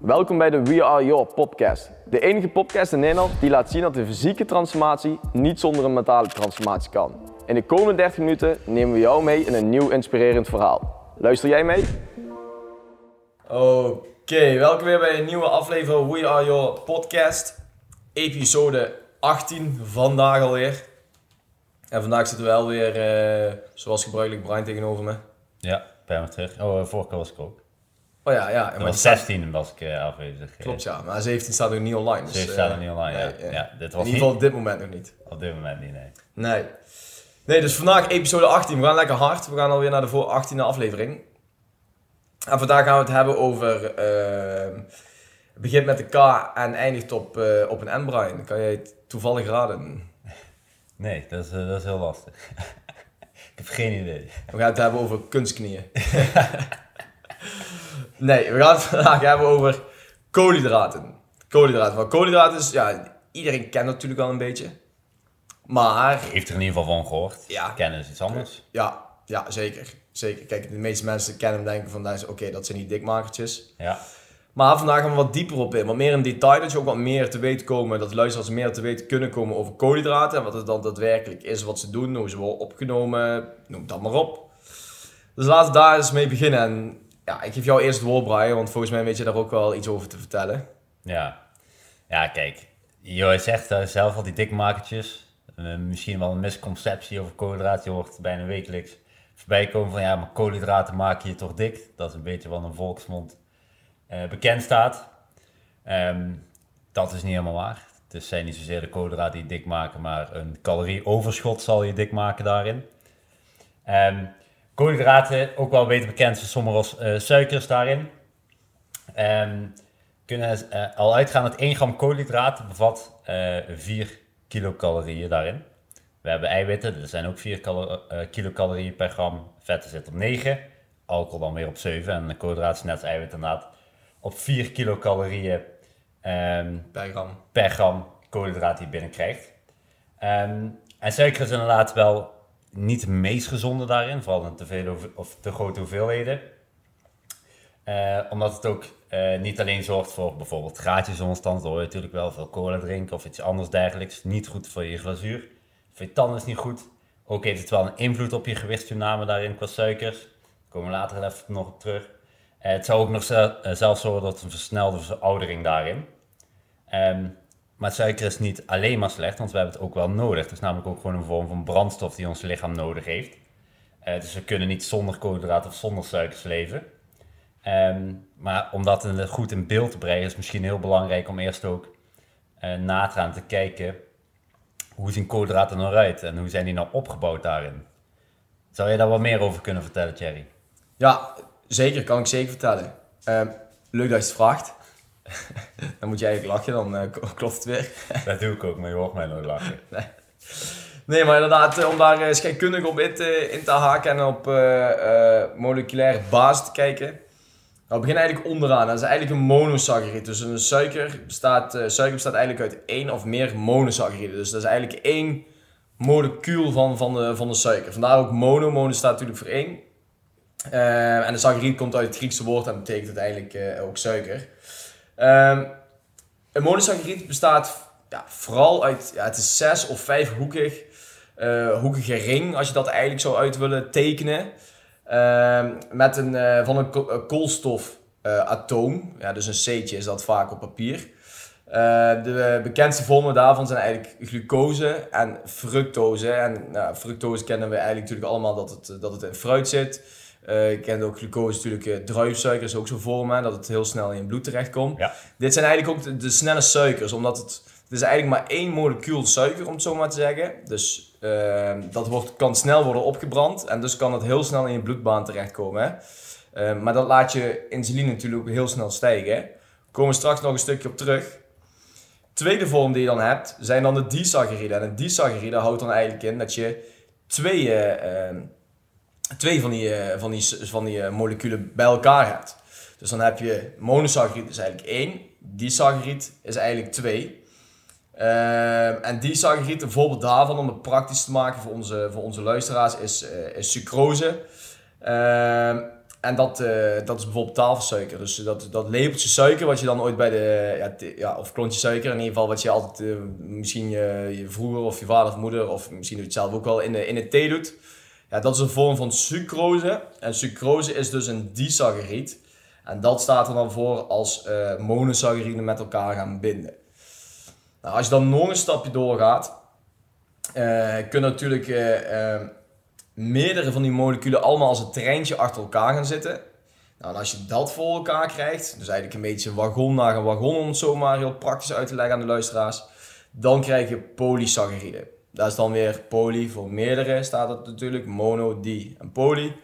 Welkom bij de We Are Your podcast. De enige podcast in Nederland die laat zien dat de fysieke transformatie niet zonder een mentale transformatie kan. In de komende 30 minuten nemen we jou mee in een nieuw inspirerend verhaal. Luister jij mee? Oké, welkom weer bij een nieuwe aflevering We Are Your podcast. Episode 18 vandaag alweer. En vandaag zitten we wel weer, eh, zoals gebruikelijk, Brian tegenover me. Ja, ben weer terug. Oh, uh, vorige keer was ik ook. Oh ja, ja. Dat was 16 was ik uh, afwezig. Klopt, ja. Maar 17 staat nog niet online. Dus, 17 staat nog niet online, ja. nee, ja. dit In was ieder geval op dit moment nog niet. Op dit moment niet, nee. Nee. Nee, dus vandaag episode 18. We gaan lekker hard. We gaan alweer naar de voor 18e aflevering. En vandaag gaan we het hebben over... uh, het begint met de K en eindigt op, uh, op een N, Brian. Kan jij het toevallig raden? Nee, dat is, dat is heel lastig. ik heb geen idee. We gaan het hebben over kunstknieën. nee, we gaan het vandaag hebben over koolhydraten. Koolhydraten. Want koolhydraten is, ja, iedereen kent natuurlijk wel een beetje. Maar... Heeft er in ieder geval van gehoord. Ja. Kennen is iets anders. Ja, ja, zeker. Zeker. Kijk, de meeste mensen kennen hem denken van, oké, okay, dat zijn die dikmakertjes. Ja. Maar vandaag gaan we wat dieper op in. Wat meer in detail, dat je ook wat meer te weten komen, dat luisteraars meer te weten kunnen komen over koolhydraten. En wat het dan daadwerkelijk is, wat ze doen, hoe ze worden opgenomen, noem dat maar op. Dus laten we daar eens mee beginnen. En ja, ik geef jou eerst het woord, Brian, want volgens mij weet je daar ook wel iets over te vertellen. Ja, ja kijk, je zegt uh, zelf al die dikmakertjes. Uh, misschien wel een misconceptie over koolhydraten. Je hoort bijna wekelijks voorbij komen van ja, maar koolhydraten maken je toch dik. Dat is een beetje wat een volksmond uh, bekend staat. Um, dat is niet helemaal waar. Het zijn niet zozeer de koolhydraten die dik maken, maar een calorieoverschot zal je dik maken daarin. Um, koolhydraten, ook wel beter bekend voor sommigen als uh, suikers daarin. Um, kunnen uh, al uitgaan dat 1 gram koolhydraten bevat uh, 4 kilocalorieën daarin. We hebben eiwitten, er zijn ook 4 calo kilocalorieën per gram. Vetten zit op 9, alcohol dan weer op 7 en koolhydraten net als eiwit inderdaad op 4 kilocalorieën um, per gram, per gram koolhydraten die je binnenkrijgt. Um, en suiker is inderdaad wel niet het meest gezonde daarin, vooral in te, veel of te grote hoeveelheden. Uh, omdat het ook uh, niet alleen zorgt voor bijvoorbeeld gaatjesonderstand, door je natuurlijk wel veel cola drinken of iets anders dergelijks. Niet goed voor je glazuur. Voor je tanden is niet goed. Ook heeft het wel een invloed op je gewichtstoename daarin qua suikers. Daar komen we later even nog op terug. Uh, het zou ook nog zelf, zelfs zorgen dat een versnelde veroudering daarin. Um, maar suiker is niet alleen maar slecht, want we hebben het ook wel nodig. Het is namelijk ook gewoon een vorm van brandstof die ons lichaam nodig heeft. Uh, dus we kunnen niet zonder koolhydraten of zonder suikers leven. Um, maar om dat goed in beeld te brengen is het misschien heel belangrijk om eerst ook na te gaan te kijken hoe zien koolhydraten nou uit en hoe zijn die nou opgebouwd daarin. Zou je daar wat meer over kunnen vertellen, Thierry? Ja, Zeker, kan ik zeker vertellen. Uh, leuk dat je het vraagt. dan moet je eigenlijk lachen, dan uh, klopt het weer. dat doe ik ook, maar je hoort mij nooit lachen. nee. nee, maar inderdaad, om daar uh, scheikundig op in te, in te haken en op moleculaire basis te kijken. Nou, we beginnen eigenlijk onderaan. Dat is eigenlijk een monosaccharide. Dus een suiker bestaat, suiker bestaat eigenlijk uit één of meer monosacchariden. Dus dat is eigenlijk één molecuul van, van, de, van de suiker. Vandaar ook mono. Mono staat natuurlijk voor één. Uh, en de saccharide komt uit het Griekse woord en betekent uiteindelijk uh, ook suiker. Uh, een monosaccharide bestaat ja, vooral uit, ja, het is zes of vijf hoekig, uh, hoekige ring, als je dat eigenlijk zou uit willen tekenen. Ehm, met een, van een koolstofatoom, ja, dus een C'tje is dat vaak op papier. de bekendste vormen daarvan zijn eigenlijk glucose en fructose. En nou, fructose kennen we eigenlijk natuurlijk allemaal dat het, dat het in fruit zit. Uh, je kent ook glucose natuurlijk, uh, druifsuiker is ook zo'n vorm, hè, dat het heel snel in je bloed terechtkomt. Ja. Dit zijn eigenlijk ook de, de, snelle suikers, omdat het, het is eigenlijk maar één molecuul suiker, om het zo maar te zeggen. Dus uh, dat wordt, kan snel worden opgebrand en dus kan het heel snel in je bloedbaan terechtkomen. Hè. maar dat laat je insuline natuurlijk ook heel snel stijgen. Hè. Daar komen we straks nog een stukje op terug. Tweede vorm die je dan hebt, zijn dan de disaccharide. En een disaccharide houdt dan eigenlijk in dat je twee twee van die, van die, van die moleculen bij elkaar hebt. Dus dan heb je monosaccharide is eigenlijk één, disaccharide is eigenlijk twee. Uh, en disaccharide, een voorbeeld daarvan om het praktisch te maken voor onze, voor onze luisteraars, is, uh, is sucrose. Uh, en dat, eh, dat is bijvoorbeeld tafelsuiker. Dus dat, dat lepeltje suiker wat je dan ooit bij de... Ja, ja, of klontje suiker in ieder geval. Wat je altijd eh, misschien je, je vroeger of je vader of moeder... Of misschien doe je het zelf ook wel in de, in de thee doet. Ja, dat is een vorm van sucrose. En sucrose is dus een disaccharied. En dat staat er dan voor als eh monosacchariden met elkaar gaan binden. Nou, als je dan nog een stapje doorgaat... eh kunnen natuurlijk... eh, meerdere van die moleculen allemaal als een treintje achter elkaar gaan zitten. Nou, en als je dat voor elkaar krijgt, dus eigenlijk een beetje wagon naar een wagon, om het zo maar heel praktisch uit te leggen aan de luisteraars, dan krijg je polysacchariden. Dat is dan weer poly voor meerdere, staat het natuurlijk, mono, di en poly.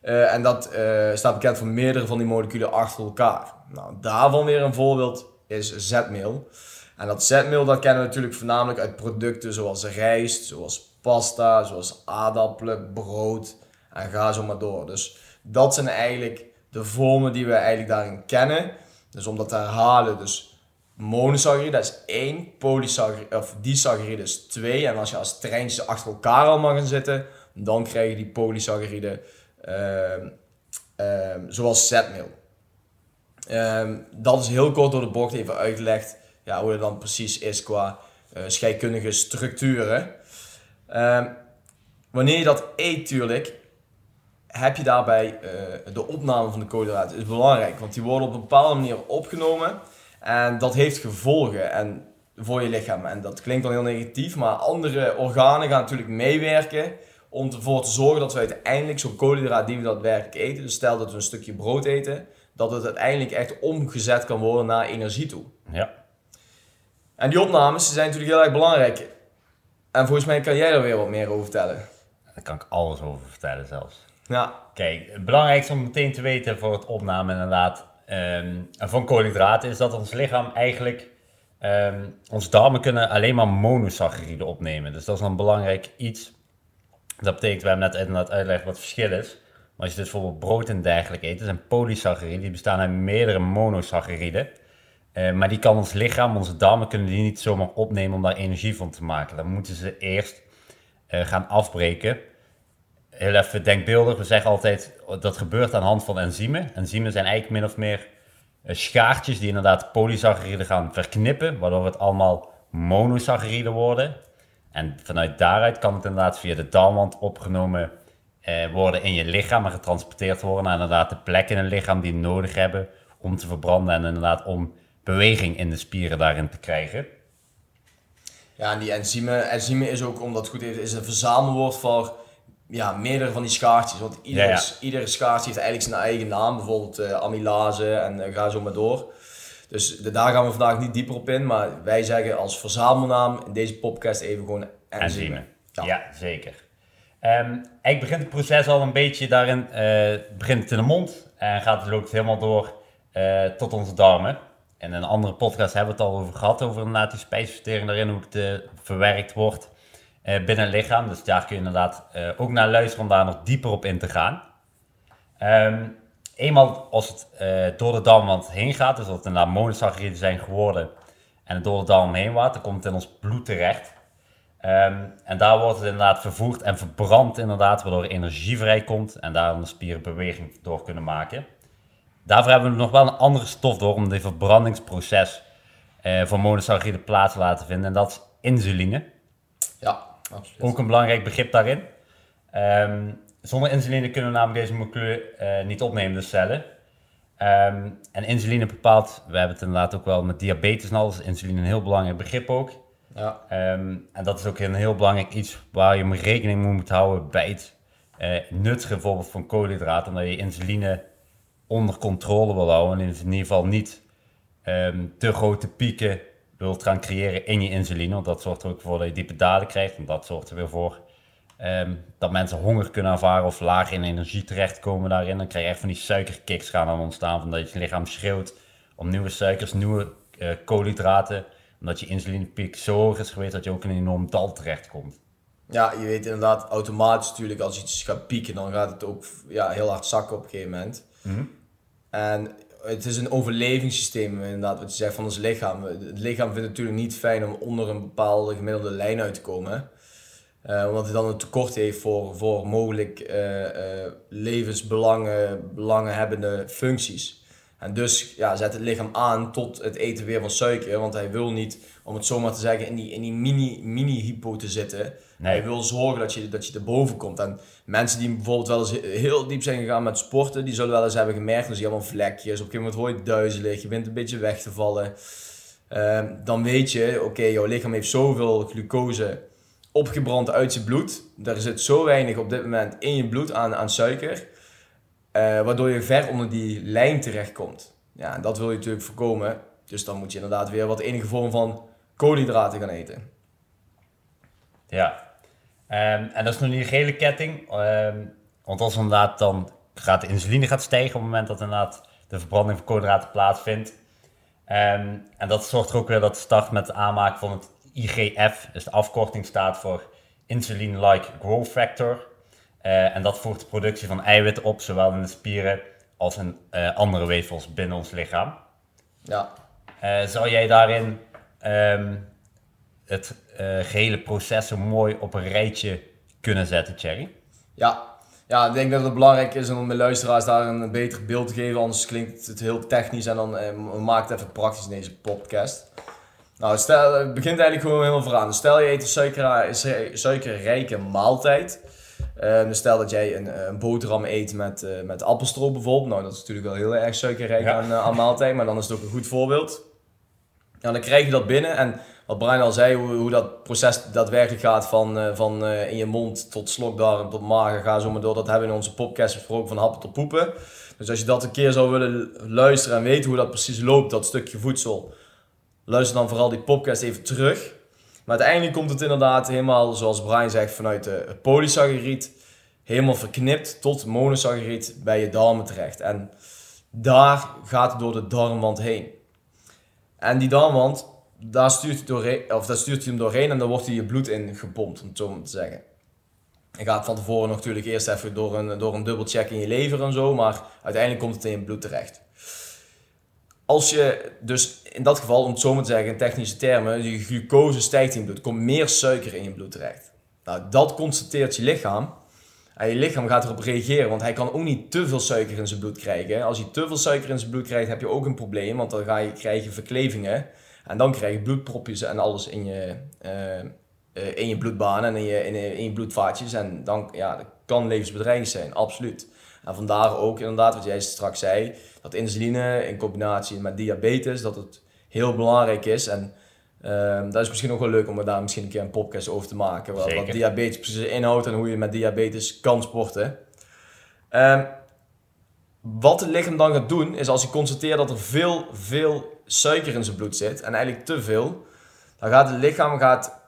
Eh, en dat eh, staat bekend voor meerdere van die moleculen achter elkaar. Nou, daarvan weer een voorbeeld is zetmeel. En dat zetmeel dat kennen we natuurlijk voornamelijk uit producten zoals rijst, zoals pasta, zoals aardappelen, brood en ga zo maar door. Dus dat zijn eigenlijk de vormen die we eigenlijk daarin kennen. Dus om dat te herhalen, dus monosaccharide dat is 1, polysaccharide, of disaccharide is 2. En als je als treintjes achter elkaar allemaal gaan zitten, dan krijg je die polysaccharide ehm, ehm, zoals zetmeel. Ehm, dat is heel kort door de bocht even uitgelegd ja, hoe het dan precies is qua eh, scheikundige structuren. Wanneer je dat eet, tuurlijk, heb je daarbij eh, de opname van de koolhydraten. is belangrijk, want die worden op een bepaalde manier opgenomen. En dat heeft gevolgen en, voor je lichaam. En dat klinkt dan heel negatief, maar andere organen gaan natuurlijk meewerken om ervoor te zorgen dat we uiteindelijk zo'n koolhydraat die we daadwerkelijk eten, dus stel dat we een stukje brood eten, dat het uiteindelijk echt omgezet kan worden naar energie toe. Ja. En die opnames zijn natuurlijk heel erg belangrijk. En volgens mij kan jij er weer wat meer over vertellen. Daar kan ik alles over vertellen zelfs. Ja, Kijk, het belangrijkste om meteen te weten voor het opname inderdaad ehm, van koolhydraten is dat ons lichaam eigenlijk, ehm, onze darmen kunnen alleen maar monosacchariden opnemen. Dus dat is dan belangrijk iets. Dat betekent, we hebben net inderdaad uitgelegd wat het verschil is. Maar als je dus bijvoorbeeld brood en dergelijke eet, dat zijn polysacchariden, die bestaan uit meerdere monosacchariden. Eh, maar die kan ons lichaam, onze darmen kunnen die niet zomaar opnemen om daar energie van te maken. Dan moeten ze eerst eh, gaan afbreken heel even denkbeeldig. We zeggen altijd dat gebeurt aan de hand van enzymen. Enzymen zijn eigenlijk min of meer eh, schaartjes die inderdaad polysacchariden gaan verknippen, waardoor het allemaal monosacchariden worden. En vanuit daaruit kan het inderdaad via de darmwand opgenomen eh, worden in je lichaam en getransporteerd worden naar inderdaad de plekken in het lichaam die nodig hebben om te verbranden en inderdaad om beweging in de spieren daarin te krijgen. ja en die enzymen, enzymen is ook, om dat goed even, is een verzamelwoord voor ja, meerdere van die schaartjes. Want iedere, Ja, ja. iedere schaartje heeft eigenlijk zijn eigen naam. Bijvoorbeeld eh, amylase en eh, ga zo maar door. Dus de, daar gaan we vandaag niet dieper op in. Maar wij zeggen als verzamelnaam in deze podcast even gewoon enzymen. Ja. Ja, zeker. Ehm, eigenlijk begint het proces al een beetje daarin, eh begint het in de mond en gaat het loopt helemaal door tot onze darmen. En in een andere podcast hebben we het al over gehad, over inderdaad die spijsvertering daarin, hoe het verwerkt wordt binnen het lichaam. Dus daar kun je inderdaad eh, ook naar luisteren om daar nog dieper op in te gaan. Ehm, eenmaal als het eh, door de darmwand heen gaat, dus dat het inderdaad monosacchariden zijn geworden en het door de darm heen gaat, dan komt het in ons bloed terecht. Ehm, en daar wordt het inderdaad vervoerd en verbrand inderdaad, waardoor er energie vrijkomt en daar de spieren beweging door kunnen maken. Daarvoor hebben we nog wel een andere stof door om dit verbrandingsproces eh van monosacchariden plaats te laten vinden en dat is insuline. Absoluut. Ook een belangrijk begrip daarin. Ehm, zonder insuline kunnen we namelijk deze moleculen eh, niet opnemen, de cellen. Ehm, en insuline bepaalt, we hebben het inderdaad ook wel met diabetes en alles, insuline een heel belangrijk begrip ook. Ja. Ehm, en dat is ook een heel belangrijk iets waar je mee rekening mee moet houden bij het eh, nuttigen bijvoorbeeld van koolhydraten. Omdat je insuline onder controle wil houden. En in ieder geval niet te grote pieken wilt gaan creëren in je insuline. Want dat zorgt er ook voor dat je diepe dalen krijgt. En dat zorgt er weer voor ehm, dat mensen honger kunnen ervaren of laag in energie terechtkomen daarin. Dan krijg je echt van die suikerkicks gaan dan ontstaan. Van dat je lichaam schreeuwt om nieuwe suikers, nieuwe eh, koolhydraten. Omdat je insulinepiek zo hoog is geweest dat je ook in een enorm dal terechtkomt. ja, je weet inderdaad automatisch natuurlijk als iets gaat pieken, dan gaat het ook ja, heel hard zakken op een gegeven moment. En het is een overlevingssysteem inderdaad, wat je zegt van ons lichaam. Het lichaam vindt het natuurlijk niet fijn om onder een bepaalde gemiddelde lijn uit te komen. Eh, omdat hij dan een tekort heeft voor, voor mogelijk eh, levensbelangen belanghebbende functies. En dus ja, zet het lichaam aan tot het eten weer van suiker. Want hij wil niet, om het zomaar te zeggen, in die, in die mini, mini-hypo te zitten. Nee. Hij wil zorgen dat je, dat je erboven komt. En mensen die bijvoorbeeld wel eens heel diep zijn gegaan met sporten, die zullen wel eens hebben gemerkt, dan zie je allemaal vlekjes. Op een gegeven moment hoor je duizelig, je bent een beetje weg te vallen. Ehm, dan weet je, oké, jouw lichaam heeft zoveel glucose opgebrand uit je bloed. Er zit zo weinig op dit moment in je bloed aan, aan suiker, waardoor je ver onder die lijn terechtkomt. Ja, en dat wil je natuurlijk voorkomen. Dus dan moet je inderdaad weer wat enige vorm van koolhydraten gaan eten. Ja. Ehm, en dat is nog niet een gele ketting. ehm, want als inderdaad dan gaat de insuline gaat stijgen op het moment dat inderdaad de verbranding van koolhydraten plaatsvindt. Ehm, en dat zorgt er ook weer dat start met het aanmaken van het IGF. Dus de afkorting staat voor Insulin-like Growth Factor. Eh, en dat voert de productie van eiwitten op, zowel in de spieren als in eh, andere weefsels binnen ons lichaam. Ja, Eh, zou jij daarin ehm, het eh, gehele proces zo mooi op een rijtje kunnen zetten, Thierry? Ja. ja, ik denk dat het belangrijk is om mijn luisteraars daar een beter beeld te geven. Anders klinkt het heel technisch en dan eh, maakt het even praktisch in deze podcast. Nou, stel, het begint eigenlijk gewoon helemaal vooraan. Stel je eet een suiker, suikerrijke maaltijd. Eh, dus stel dat jij een, een boterham eet met, eh, met appelstroop bijvoorbeeld. Nou, dat is natuurlijk wel heel erg suikerrijk Ja. aan, eh, aan maaltijd, maar dan is het ook een goed voorbeeld. Ja, dan krijg je dat binnen en wat Brian al zei, hoe, hoe dat proces daadwerkelijk gaat van, eh, van eh, in je mond tot slokdarm tot magen, ga zo maar door. Dat hebben we in onze podcast besproken van happen tot poepen. Dus als je dat een keer zou willen luisteren en weten hoe dat precies loopt, dat stukje voedsel, luister dan vooral die podcast even terug. Maar uiteindelijk komt het inderdaad helemaal, zoals Brian zegt, vanuit de het polysaccariet, helemaal verknipt tot monosaccariet bij je darmen terecht. En daar gaat het door de darmwand heen. En die darmwand, daar stuurt hij, of stuurt hij hem doorheen en dan wordt hij je bloed in gepompt, om het zo maar te zeggen. Je gaat van tevoren natuurlijk eerst even door een, door een dubbelcheck in je lever en zo, maar uiteindelijk komt het in je bloed terecht. Als je dus in dat geval, om het zo maar te zeggen in technische termen, je glucose stijgt in je bloed, komt meer suiker in je bloed terecht. Nou, dat constateert je lichaam. En je lichaam gaat erop reageren, want hij kan ook niet te veel suiker in zijn bloed krijgen. Als hij te veel suiker in zijn bloed krijgt, heb je ook een probleem, want dan ga je, krijg je verklevingen. En dan krijg je bloedpropjes en alles in je, eh, eh, in je bloedbanen en in je, in, je- in je bloedvaatjes. En dan ja, dat kan levensbedreigend zijn, absoluut. En vandaar ook inderdaad, wat jij straks zei, dat insuline in combinatie met diabetes, dat het heel belangrijk is. En ehm, dat is misschien ook wel leuk om er daar misschien een keer een podcast over te maken. Wat, diabetes precies inhoudt en hoe je met diabetes kan sporten. Ehm, wat het lichaam dan gaat doen, is als hij constateert dat er veel, veel suiker in zijn bloed zit, en eigenlijk te veel, dan gaat het lichaam, gaat,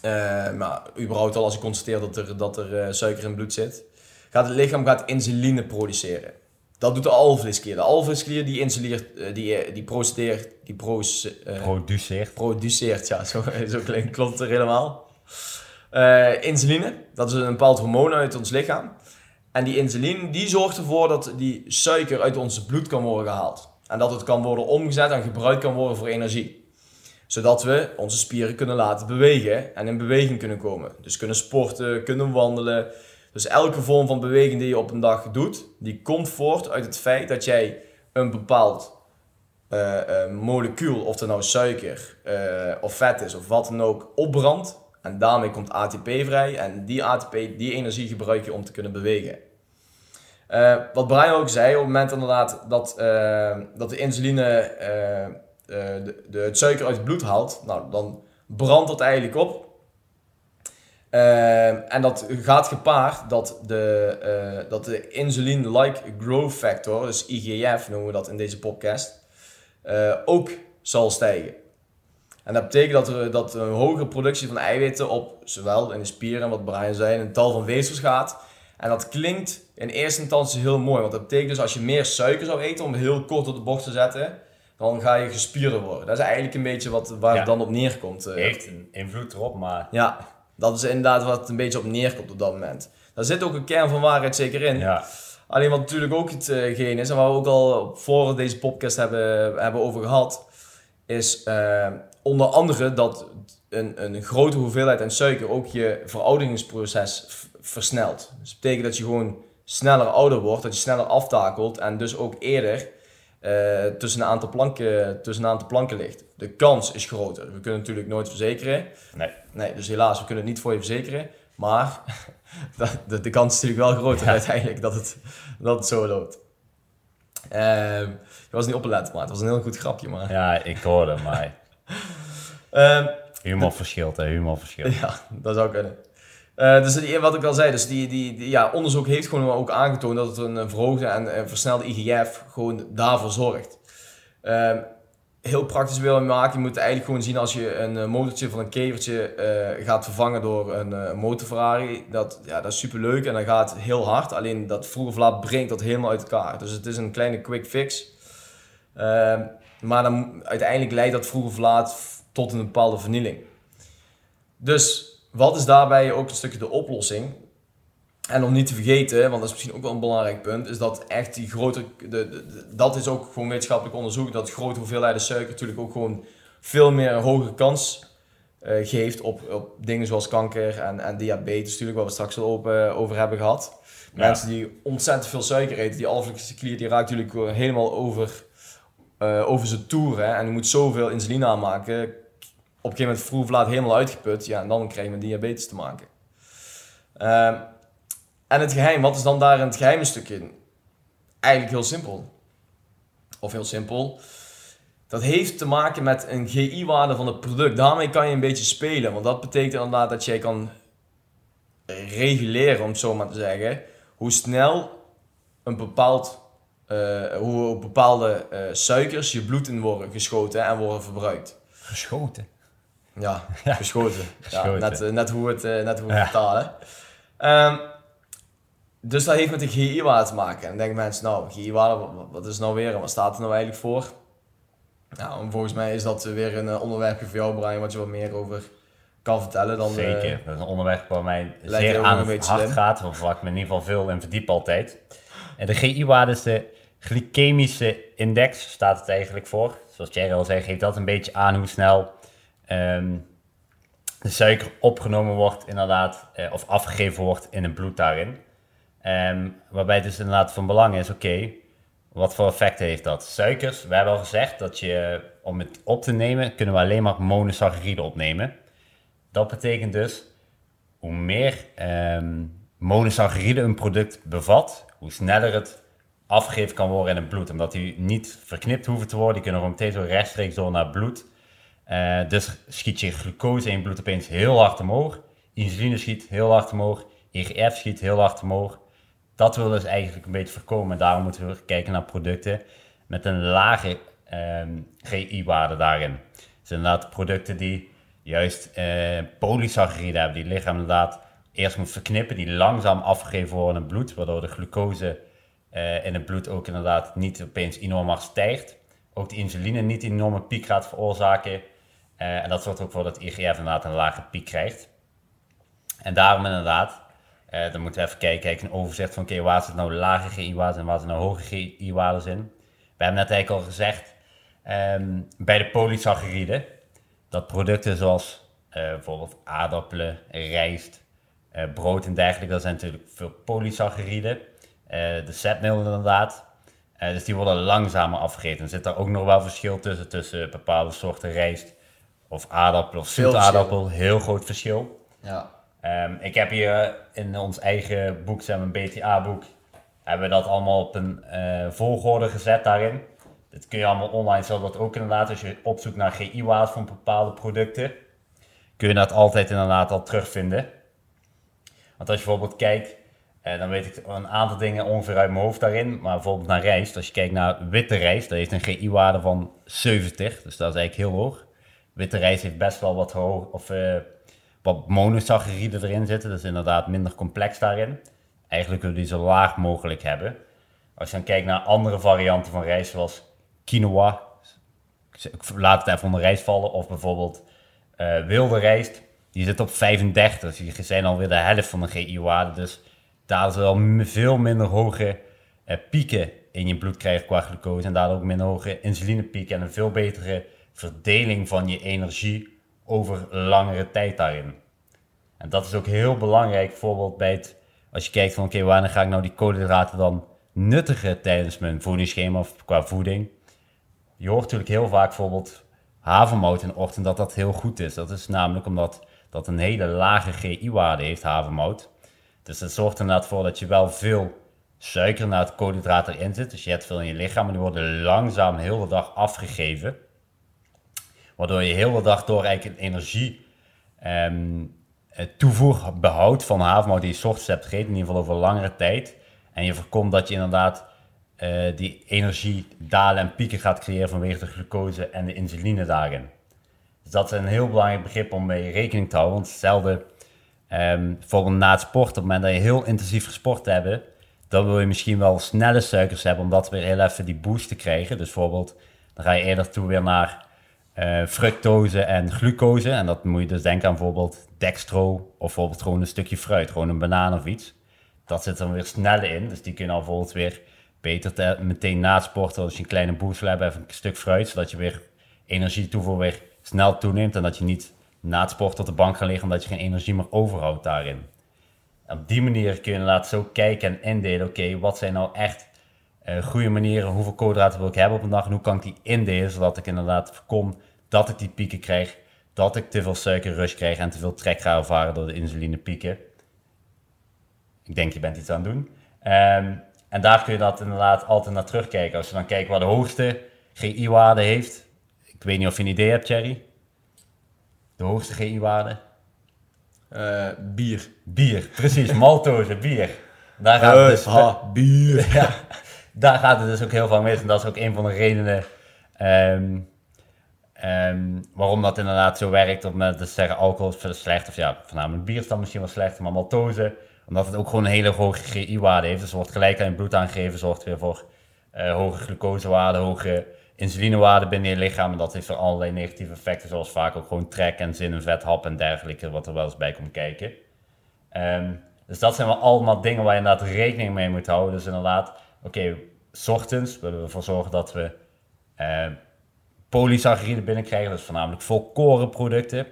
eh, maar überhaupt al als hij constateert dat er, dat er eh, suiker in het bloed zit, gaat het lichaam gaat insuline produceren. Dat doet de alvleesklier. De alvleesklier die insuleert, eh, die, eh, die produceert, die proce- eh, Produceert. produceert, ja, zo, zo klinkt, klopt er helemaal. Insuline, dat is een bepaald hormoon uit ons lichaam. En die insuline die zorgt ervoor dat die suiker uit ons bloed kan worden gehaald. En dat het kan worden omgezet en gebruikt kan worden voor energie. Zodat we onze spieren kunnen laten bewegen en in beweging kunnen komen. Dus kunnen sporten, kunnen wandelen. Dus elke vorm van beweging die je op een dag doet, die komt voort uit het feit dat jij een bepaald eh, eh, molecuul, of het nou suiker eh, of vet is of wat dan ook, opbrandt. En daarmee komt ATP vrij. En die ATP, die energie gebruik je om te kunnen bewegen. Wat Brian ook zei, op het moment inderdaad dat, dat de insuline de, de, het suiker uit het bloed haalt, nou, dan brandt dat eigenlijk op. Eh, en dat gaat gepaard dat de, eh, dat de insuline-like growth factor, dus IGF noemen we dat in deze podcast, eh, ook zal stijgen. En dat betekent dat er dat een hogere productie van eiwitten op zowel in de spieren en wat Brian zei, in een tal van weefsels gaat. En dat klinkt in eerste instantie heel mooi, want dat betekent dus als je meer suiker zou eten, om heel kort op de bocht te zetten, dan ga je gespierder worden. Dat is eigenlijk een beetje wat, waar Ja. het dan op neerkomt. eh. Heeft een invloed erop, maar Ja, dat is inderdaad wat het een beetje op neerkomt op dat moment. Daar zit ook een kern van waarheid zeker in. ja. Alleen wat natuurlijk ook hetgeen is, en waar we ook al voor deze podcast hebben, hebben over gehad, is eh, onder andere dat een, een grote hoeveelheid aan suiker ook je verouderingsproces versnelt. Dus dat betekent dat je gewoon sneller ouder wordt, dat je sneller aftakelt en dus ook eerder eh, tussen, een aantal planken, tussen een aantal planken ligt. De kans is groter. We kunnen natuurlijk nooit verzekeren. Nee. Nee, dus helaas, we kunnen het niet voor je verzekeren. Maar de, de, de kans is natuurlijk wel groter Ja. uiteindelijk dat het, dat het zo loopt. Ehm, je was niet opgelet, maar het was een heel goed grapje. Maar, Ja, ik hoorde, maar Ehm, humor verschilt, hè, humor verschilt. Ja, dat zou kunnen. Eh, dus wat ik al zei, dus die, die, ja, onderzoek heeft gewoon ook aangetoond dat het een, verhoogde en, versnelde IGF gewoon daarvoor zorgt. Ehm, heel praktisch willen maken, je moet eigenlijk gewoon zien als je een eh, motortje van een kevertje eh, gaat vervangen door een eh, motor Ferrari. Dat, ja, dat is super leuk en dat gaat heel hard, alleen dat vroeg of laat brengt dat helemaal uit elkaar. Dus het is een kleine quick fix. Ehm, maar dan, uiteindelijk leidt dat vroeg of laat tot een bepaalde vernieling. Dus wat is daarbij ook een stukje de oplossing? En om niet te vergeten, want dat is misschien ook wel een belangrijk punt, is dat echt die grote, de, dat is ook gewoon wetenschappelijk onderzoek, dat grote hoeveelheden suiker natuurlijk ook gewoon veel meer een hogere kans eh, geeft op, op dingen zoals kanker en, en diabetes natuurlijk, waar we straks al over, over hebben gehad. Ja. Mensen die ontzettend veel suiker eten, die alvleugelse klier, die raakt natuurlijk helemaal over, eh, over zijn toer. Hè? En die moet zoveel insuline aanmaken, op een gegeven moment vroeg of laat helemaal uitgeput. Ja, en dan krijg je diabetes te maken. Ehm, en het geheim, wat is dan daar het geheime stuk in? Eigenlijk heel simpel. Of heel simpel. Dat heeft te maken met een GI-waarde van het product. Daarmee kan je een beetje spelen. Want dat betekent inderdaad dat jij kan reguleren, om zo maar te zeggen, hoe snel een bepaald, eh, hoe bepaalde eh, suikers je bloed in worden geschoten en worden verbruikt. Geschoten. Ja, geschoten. Ja, net, eh, net hoe we het, eh, net hoe we vertalen. Ehm, dus dat heeft met de GI-waarde te maken. En dan denken mensen, nou, GI-waarde, wat, wat is nou weer en wat staat er nou eigenlijk voor? Nou, en volgens mij is dat weer een eh, onderwerpje voor jou, Brian, wat je wat meer over kan vertellen. Dan, Zeker. Dat is een onderwerp waar mij zeer aan het hart slim. gaat. Of waar ik me in ieder geval veel in verdiep altijd. En de GI-waarde is de glycemische index, staat het eigenlijk voor. Zoals Jerry al zei, geeft dat een beetje aan hoe snel ehm, de suiker opgenomen wordt, inderdaad, eh, of afgegeven wordt in het bloed daarin. Ehm, waarbij dus inderdaad van belang is, oké, wat voor effecten heeft dat? Suikers, we hebben al gezegd dat je, om het op te nemen, kunnen we alleen maar monosaccharide opnemen. Dat betekent dus, hoe meer ehm monosaccharide een product bevat, hoe sneller het afgegeven kan worden in het bloed. Omdat die niet verknipt hoeven te worden, die kunnen gewoon meteen zo rechtstreeks door naar het bloed. Eh, dus schiet je glucose in je bloed opeens heel hard omhoog. Insuline schiet heel hard omhoog. IGF schiet heel hard omhoog. Dat willen we dus eigenlijk een beetje voorkomen. Daarom moeten we kijken naar producten met een lage ehm, GI-waarde daarin. Dus inderdaad producten die juist eh polysaccharide hebben. Die lichaam inderdaad eerst moet verknippen. Die langzaam afgegeven worden in het bloed. Waardoor de glucose eh, in het bloed ook inderdaad niet opeens enorm hard stijgt. Ook de insuline niet een enorme piek gaat veroorzaken. Eh, en dat zorgt ook voor dat IGF inderdaad een lage piek krijgt. En daarom inderdaad, eh, dan moeten we even kijken, kijken een overzicht van oké, waar zit nou lage GI-waarden en waar zitten nou hoge GI-waarden in. We hebben net eigenlijk al gezegd, ehm, bij de polysaccharide, dat producten zoals eh, bijvoorbeeld aardappelen, rijst, brood en dergelijke, dat zijn natuurlijk veel polysaccharide. Eh, de zetmeel inderdaad. Dus die worden langzamer afgegeten. Er zit daar ook nog wel verschil tussen, tussen bepaalde soorten rijst of aardappel of zoetaardappel. Heel groot verschil. Ja. Ehm, ik heb hier in ons eigen boek, maar, een BTA-boek, hebben we dat allemaal op een eh, volgorde gezet daarin. Dit kun je allemaal online, zal dat ook inderdaad, als je opzoekt naar GI-waarden van bepaalde producten, kun je dat altijd inderdaad al terugvinden. Want als je bijvoorbeeld kijkt, eh, dan weet ik een aantal dingen ongeveer uit mijn hoofd daarin, maar bijvoorbeeld naar rijst, als je kijkt naar witte rijst, dat heeft een GI-waarde van 70, dus dat is eigenlijk heel hoog. Witte rijst heeft best wel wat hoog, of eh, wat monosaccharide erin zitten. Is inderdaad minder complex daarin. Eigenlijk willen we die zo laag mogelijk hebben. Als je dan kijkt naar andere varianten van rijst, zoals quinoa. Laat het even onder rijst vallen. Of bijvoorbeeld eh, wilde rijst. Die zit op 35. Dus die zijn alweer de helft van de GI-waarde. Dus daar zal je veel minder hoge eh, pieken in je bloed krijgen qua glucose. En daardoor ook minder hoge insulinepieken. En een veel betere verdeling van je energie over langere tijd daarin. En dat is ook heel belangrijk, bijvoorbeeld bij het, als je kijkt van oké, wanneer ga ik nou die koolhydraten dan nuttigen tijdens mijn voedingsschema of qua voeding. Je hoort natuurlijk heel vaak bijvoorbeeld havermout in de ochtend dat dat heel goed is. Dat is namelijk omdat dat een hele lage GI-waarde heeft, havermout. Dus dat zorgt er inderdaad voor dat je wel veel suiker naar het koolhydraten erin zit. Dus je hebt veel in je lichaam, maar die worden langzaam de hele dag afgegeven. Waardoor je heel de dag door eigenlijk een energie um, toevoer behoudt van havermout die je ochtends hebt gegeten, in ieder geval over langere tijd. En je voorkomt dat je inderdaad uh, die energiedalen en pieken gaat creëren vanwege de glucose en de insuline daarin. Dus dat is een heel belangrijk begrip om mee rekening te houden. Want hetzelfde, um, bijvoorbeeld na het sporten, op het moment dat je heel intensief gesport hebt, dan wil je misschien wel snelle suikers hebben om dat weer heel even die boost te krijgen. Dus bijvoorbeeld, dan ga je eerder toe weer naar uh, fructose en glucose. En dat moet je dus denken aan bijvoorbeeld dextro of bijvoorbeeld gewoon een stukje fruit, gewoon een banaan of iets. Dat zit dan weer sneller in, dus die kun je dan bijvoorbeeld weer beter te, meteen na sporten, als je een kleine boost wil hebben, even een stuk fruit, zodat je weer energie toevoer weer snel toeneemt en dat je niet na het sporten op de bank gaat liggen omdat je geen energie meer overhoudt daarin. op die manier kun je inderdaad zo kijken en indelen, oké, wat zijn nou echt uh, goede manieren, hoeveel koolhydraten wil ik hebben op een dag en hoe kan ik die indelen, zodat ik inderdaad voorkom dat ik die pieken krijg, dat ik te veel suikerrush krijg en te veel trek ga ervaren door de insulinepieken. Ik denk, je bent iets aan het doen. Um, en daar kun je dat inderdaad altijd naar terugkijken. Als je dan kijkt waar de hoogste GI-waarde heeft. Ik weet niet of je een idee hebt, Thierry. De hoogste GI-waarde? Uh, bier. Bier, precies. Maltose, bier. Daar gaat het dus... Ha, bier. ja, daar gaat het dus ook heel veel mis. En dat is ook een van de redenen um, um, waarom dat inderdaad zo werkt. Op met te zeggen alcohol is slecht. Of ja, voornamelijk bier is dan misschien wel slecht. Maar maltose omdat het ook gewoon een hele hoge GI-waarde heeft. Dus wordt gelijk aan je bloed aangegeven, zorgt weer voor uh, hoge glucosewaarden, hoge insulinewaarden binnen je lichaam. En dat heeft er allerlei negatieve effecten, zoals vaak ook gewoon trek en zin in vethap en dergelijke, wat er wel eens bij komt kijken. Um, dus dat zijn wel allemaal dingen waar je inderdaad rekening mee moet houden. Dus inderdaad, oké, ochtends willen we ervoor zorgen dat we uh, polysaccharide binnenkrijgen. Dus voornamelijk volkoren producten.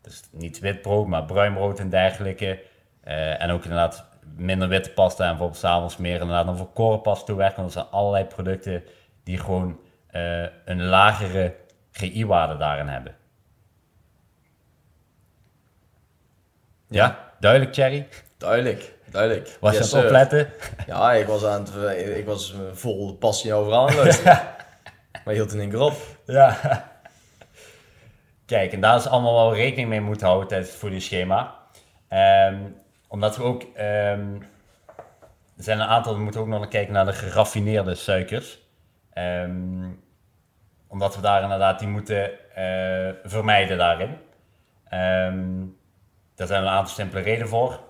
Dus niet wit brood, maar bruin brood en dergelijke. Uh, en ook inderdaad minder witte pasta en bijvoorbeeld s'avonds meer inderdaad pasta toewerken. Want er zijn allerlei producten die gewoon uh, een lagere GI-waarde daarin hebben. Ja, duidelijk Thierry? Duidelijk, duidelijk. Was je aan het opletten? Ja, ik was, aan het, ik was vol passie overal aan het luisteren. maar hield in één keer op. Ja. Kijk, en daar is allemaal wel rekening mee moeten houden tijdens het voedingsschema. Um, omdat we ook, um, er zijn een aantal, we moeten ook nog naar kijken naar de geraffineerde suikers. Um, omdat we daar inderdaad die moeten uh, vermijden daarin. Um, daar zijn een aantal simpele redenen voor.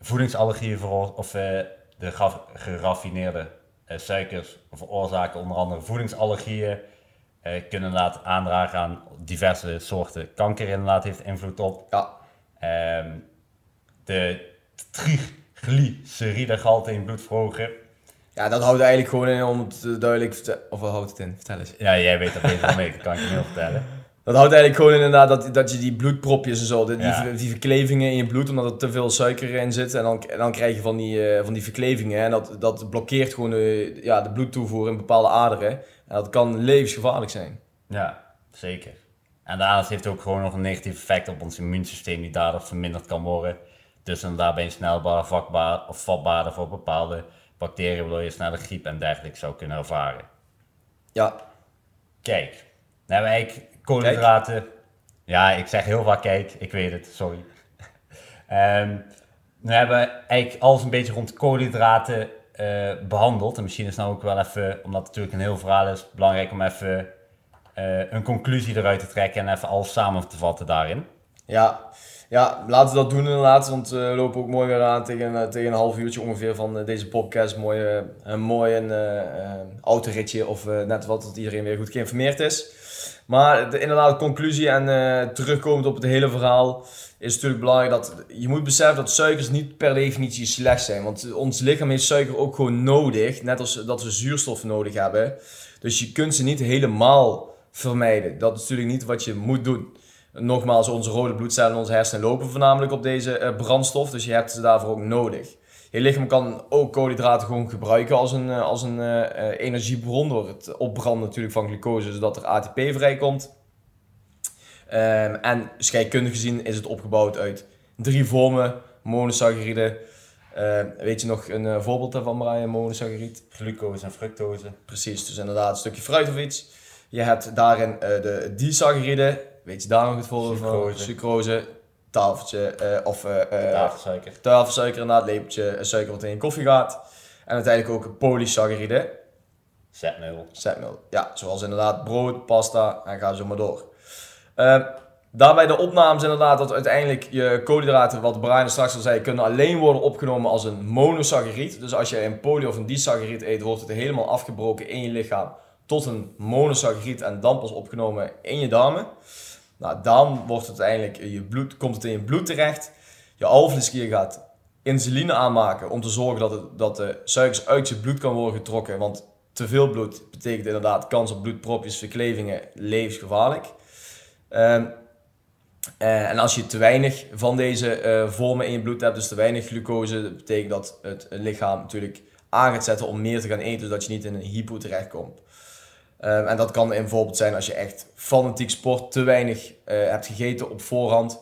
voedingsallergieën voor, of uh, de geraffineerde suikers veroorzaken onder andere voedingsallergieën. kunnen inderdaad aandragen aan diverse soorten kanker inderdaad heeft invloed op. Ja. Um, de triglyceridegehalte in bloed verhogen. Ja, dat houdt eigenlijk gewoon in om het duidelijk te Of wat houdt het in? Vertel eens. Ja, jij weet dat beter dan ik, dat kan ik je heel vertellen. Dat houdt eigenlijk gewoon inderdaad dat, dat je die bloedpropjes en zo, die, die verklevingen in je bloed, omdat er te veel suiker in zit. En dan, dan krijg je van die, uh, van die verklevingen. En dat, dat blokkeert gewoon de, ja, de bloedtoevoer in bepaalde aderen. En dat kan levensgevaarlijk zijn. Ja, zeker. En daarnaast heeft het ook gewoon nog een negatief effect op ons immuunsysteem die daardoor verminderd kan worden. Dus en daarbij snelbaar, vakbaar of vatbaarder voor bepaalde bacteriën, waardoor je sneller griep en dergelijke zou kunnen ervaren. Ja. Kijk, dan hebben we eigenlijk koolhydraten. Ja, ik zeg heel vaak kijk, ik weet het, sorry. um, we hebben eigenlijk alles een beetje rond koolhydraten uh, behandeld. En misschien is nou ook wel even, omdat het natuurlijk een heel verhaal is, belangrijk om even uh, een conclusie eruit te trekken en even alles samen te vatten daarin. Ja, ja laten we dat doen inderdaad, want we lopen ook mooi weer aan tegen, tegen een half uurtje ongeveer van deze podcast. Mooi, een mooi een, autoritje of net wat, dat iedereen weer goed geïnformeerd is. Maar de, inderdaad, conclusie en terugkomend op het hele verhaal is natuurlijk belangrijk dat je moet beseffen dat suikers niet per definitie slecht zijn. Want ons lichaam heeft suiker ook gewoon nodig, net als dat we zuurstof nodig hebben. Dus je kunt ze niet helemaal vermijden. Dat is natuurlijk niet wat je moet doen. Nogmaals, onze rode bloedcellen en onze hersenen lopen voornamelijk op deze eh, brandstof, dus je hebt ze daarvoor ook nodig. Je lichaam kan ook koolhydraten gewoon gebruiken als een, eh, als een uh, energiebron door het opbranden natuurlijk van glucose, zodat er ATP vrijkomt. Um, en scheikundig gezien is het opgebouwd uit drie vormen, monosaccharide. Uh, weet je nog een uh, voorbeeld daarvan, Brian, monosaccharide? Glucose en fructose. Precies, dus inderdaad een stukje fruit of iets. Je hebt daarin de disaccharide, weet je daar nog het voorbeeld van? Sucrose. Tafeltje, of tafelsuiker. Tafelsuiker, inderdaad, lepeltje suiker wat in je koffie gaat. En uiteindelijk ook polysaccharide. Zetmeel. Zetmeel, ja, zoals inderdaad brood, pasta en ga zo maar door. Uh, daarbij de opnames inderdaad dat uiteindelijk je koolhydraten, wat Brian straks al zei, kunnen alleen worden opgenomen als een monosaccharide. Dus als je een poly- of een disaccharide eet, wordt het helemaal afgebroken in je lichaam tot een monosaccharide en dan pas opgenomen in je darmen. Nou, dan wordt het uiteindelijk, je bloed, komt het in je bloed terecht. Je alvleesklier gaat insuline aanmaken om te zorgen dat, het, dat de suikers uit je bloed kan worden getrokken. Want te veel bloed betekent inderdaad kans op bloedpropjes, verklevingen, levensgevaarlijk. Ehm, uh, en als je te weinig van deze uh, vormen in je bloed hebt, dus te weinig glucose, dat betekent dat het lichaam natuurlijk aan gaat zetten om meer te gaan eten, zodat je niet in een hypo terechtkomt. Uh, en dat kan bijvoorbeeld zijn als je echt fanatiek sport, te weinig uh, hebt gegeten op voorhand.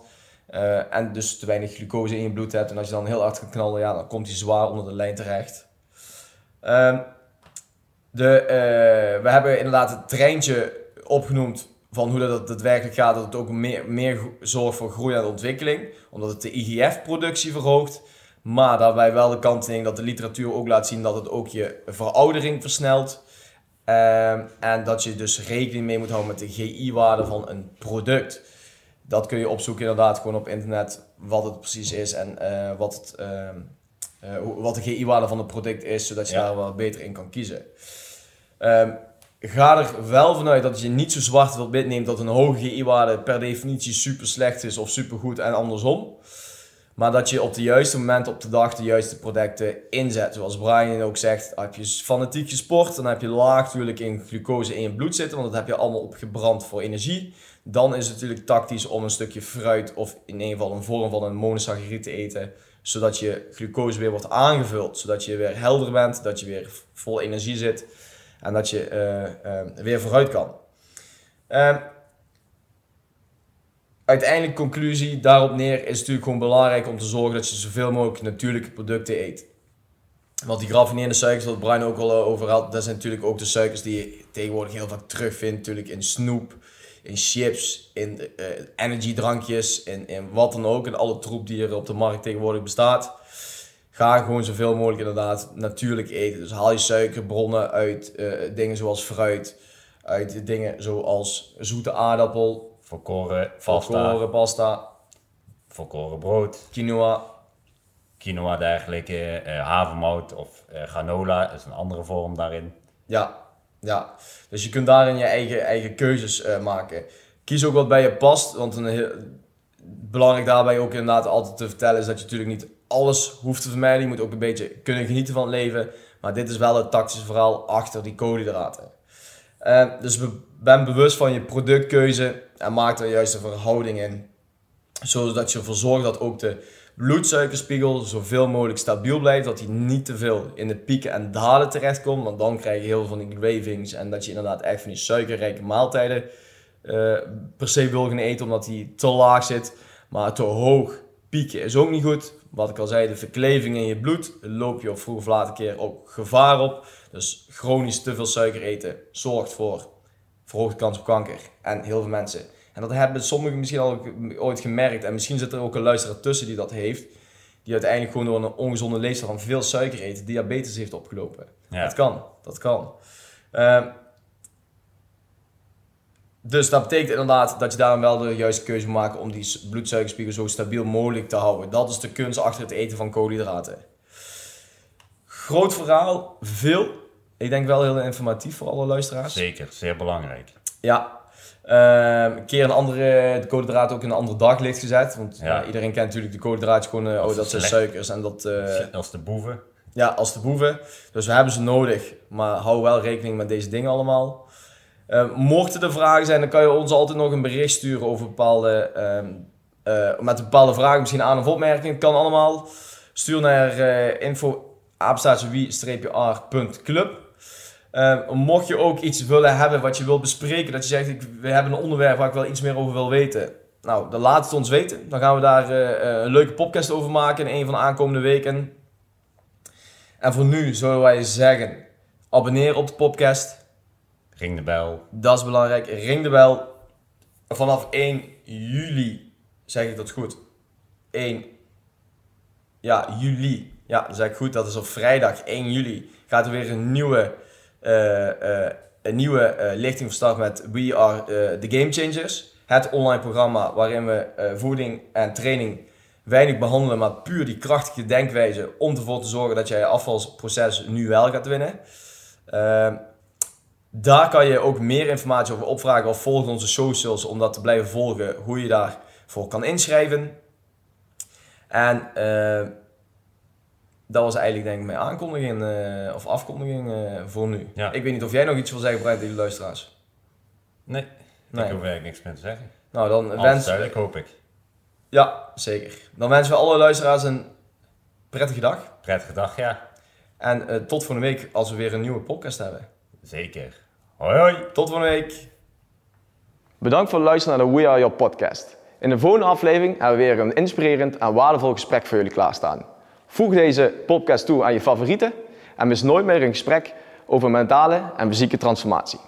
en dus te weinig glucose in je bloed hebt. En als je dan heel hard gaat knallen, ja, dan komt hij zwaar onder de lijn terecht. Ehm, de, we hebben inderdaad het treintje opgenoemd van hoe dat daadwerkelijk gaat, dat het ook meer, meer zorgt voor groei en ontwikkeling, omdat het de IGF-productie verhoogt. Maar daarbij wel de kanttekening dat de literatuur ook laat zien dat het ook je veroudering versnelt. Ehm, en dat je dus rekening mee moet houden met de GI-waarde van een product. Dat kun je opzoeken inderdaad gewoon op internet, wat het precies is en uh, wat, het, uh, uh, wat de GI-waarde van het product is, zodat je daar wat beter in kan kiezen. Um, ga er wel vanuit dat je niet zo zwart wilt neemt dat een hoge GI-waarde per definitie super slecht is of super goed en andersom. Maar dat je op de juiste moment op de dag de juiste producten inzet. Zoals Brian ook zegt, heb je fanatiek gesport, dan heb je laag natuurlijk in glucose in je bloed zitten, want dat heb je allemaal opgebrand voor energie. Dan is het natuurlijk tactisch om een stukje fruit of in ieder geval een vorm van een monosaccharide te eten, zodat je glucose weer wordt aangevuld, zodat je weer helder bent, dat je weer vol energie zit. En dat je uh, weer vooruit kan. Ehm, uiteindelijk conclusie daarop neer is natuurlijk gewoon belangrijk om te zorgen dat je zoveel mogelijk natuurlijke producten eet. Want die geraffineerde suikers, wat Brian ook al eh, over had, dat zijn natuurlijk ook de suikers die je tegenwoordig heel vaak terugvindt. Natuurlijk in snoep, in chips, in uh, energiedrankjes, in, in wat dan ook. En alle troep die er op de markt tegenwoordig bestaat ga gewoon zoveel mogelijk inderdaad natuurlijk eten. Dus haal je suikerbronnen uit uh, dingen zoals fruit, uit dingen zoals zoete aardappel, volkoren pasta, volkoren pasta, volkoren brood, quinoa, quinoa dergelijke, uh, havermout of uh, granola is een andere vorm daarin. Ja, ja. Dus je kunt daarin je eigen, eigen keuzes maken. Kies ook wat bij je past, want een heel, belangrijk daarbij ook inderdaad altijd te vertellen is dat je natuurlijk niet alles hoeft te vermijden. Je moet ook een beetje kunnen genieten van het leven. Maar dit is wel het tactische verhaal achter die koolhydraten. Uh, dus ben bewust van je productkeuze en maak er juist een verhouding in. Zodat je ervoor zorgt dat ook de bloedsuikerspiegel zoveel mogelijk stabiel blijft. Dat hij niet te veel in de pieken en dalen terechtkomt. Want dan krijg je heel veel van die cravings. En dat je inderdaad echt van die suikerrijke maaltijden uh, per se wil gaan eten. Omdat die te laag zit. Maar te hoog pieken is ook niet goed wat ik al zei, de verkleving in je bloed, loop je op vroeg of laat een keer ook gevaar op. Dus chronisch te veel suiker eten zorgt voor verhoogde kans op kanker. En heel veel mensen. En dat hebben sommigen misschien al ooit gemerkt. En misschien zit er ook een luisteraar tussen die dat heeft. Die uiteindelijk gewoon door een ongezonde leefstijl van veel suiker eten, diabetes heeft opgelopen. Dat kan, dat kan. Uh, dus dat betekent inderdaad dat je daarom wel de juiste keuze moet maken om die bloedsuikerspiegel zo stabiel mogelijk te houden. Dat is de kunst achter het eten van koolhydraten. Groot verhaal, veel. Ik denk wel heel informatief voor alle luisteraars. Zeker, zeer belangrijk. Ja. Uh, een keer een andere, de koolhydraten ook in een ander daglicht gezet. Want ja. iedereen kent natuurlijk de koolhydraten gewoon, uh, oh dat zijn suikers en dat... Uh, als de boeven. Ja, als de boeven. Dus we hebben ze nodig, maar hou wel rekening met deze dingen allemaal. Eh, mochten er vragen zijn, dan kan je ons altijd nog een bericht sturen over bepaalde, ehm, eh, met bepaalde vragen, misschien aan- of opmerkingen. Het kan allemaal. Stuur naar info wie-r.club. Uh, mocht je ook iets willen hebben wat je wilt bespreken, dat je zegt, ik, we hebben een onderwerp waar ik wel iets meer over wil weten. Nou, dan laat het ons weten. Dan gaan we daar uh, een leuke podcast over maken in een van de aankomende weken. En voor nu zullen wij zeggen, abonneer op de podcast. Ring de bel. Dat is belangrijk. Ring de bel. Vanaf 1 juli, zeg ik dat goed? 1, ja, juli. Ja, dat zeg ik goed. Dat is op vrijdag 1 juli. Gaat er weer een nieuwe, een nieuwe uh, lichting van start met We Are The Game Changers. Het online programma waarin we voeding en training weinig behandelen, maar puur die krachtige denkwijze om ervoor te zorgen dat jij je afvalproces nu wel gaat winnen. Uh, daar kan je ook meer informatie over opvragen of volg onze socials om dat te blijven volgen, hoe je daarvoor kan inschrijven. En uh, dat was eigenlijk denk ik mijn aankondiging uh, of afkondiging uh, voor nu. Ja. Ik weet niet of jij nog iets wil zeggen, Brian, tegen de luisteraars. Nee, Nee. ik hoef eigenlijk niks meer te zeggen. Nou, dan Alles wens duidelijk, hoop ik. Ja, zeker. Dan wensen we alle luisteraars een prettige dag. Prettige dag, ja. En uh, tot volgende week als we weer een nieuwe podcast hebben. Zeker. Hoi hoi. Tot volgende week. Bedankt voor het luisteren naar de We Are Your podcast. In de volgende aflevering hebben we weer een inspirerend en waardevol gesprek voor jullie klaarstaan. Voeg deze podcast toe aan je favorieten en mis nooit meer een gesprek over mentale en fysieke transformatie.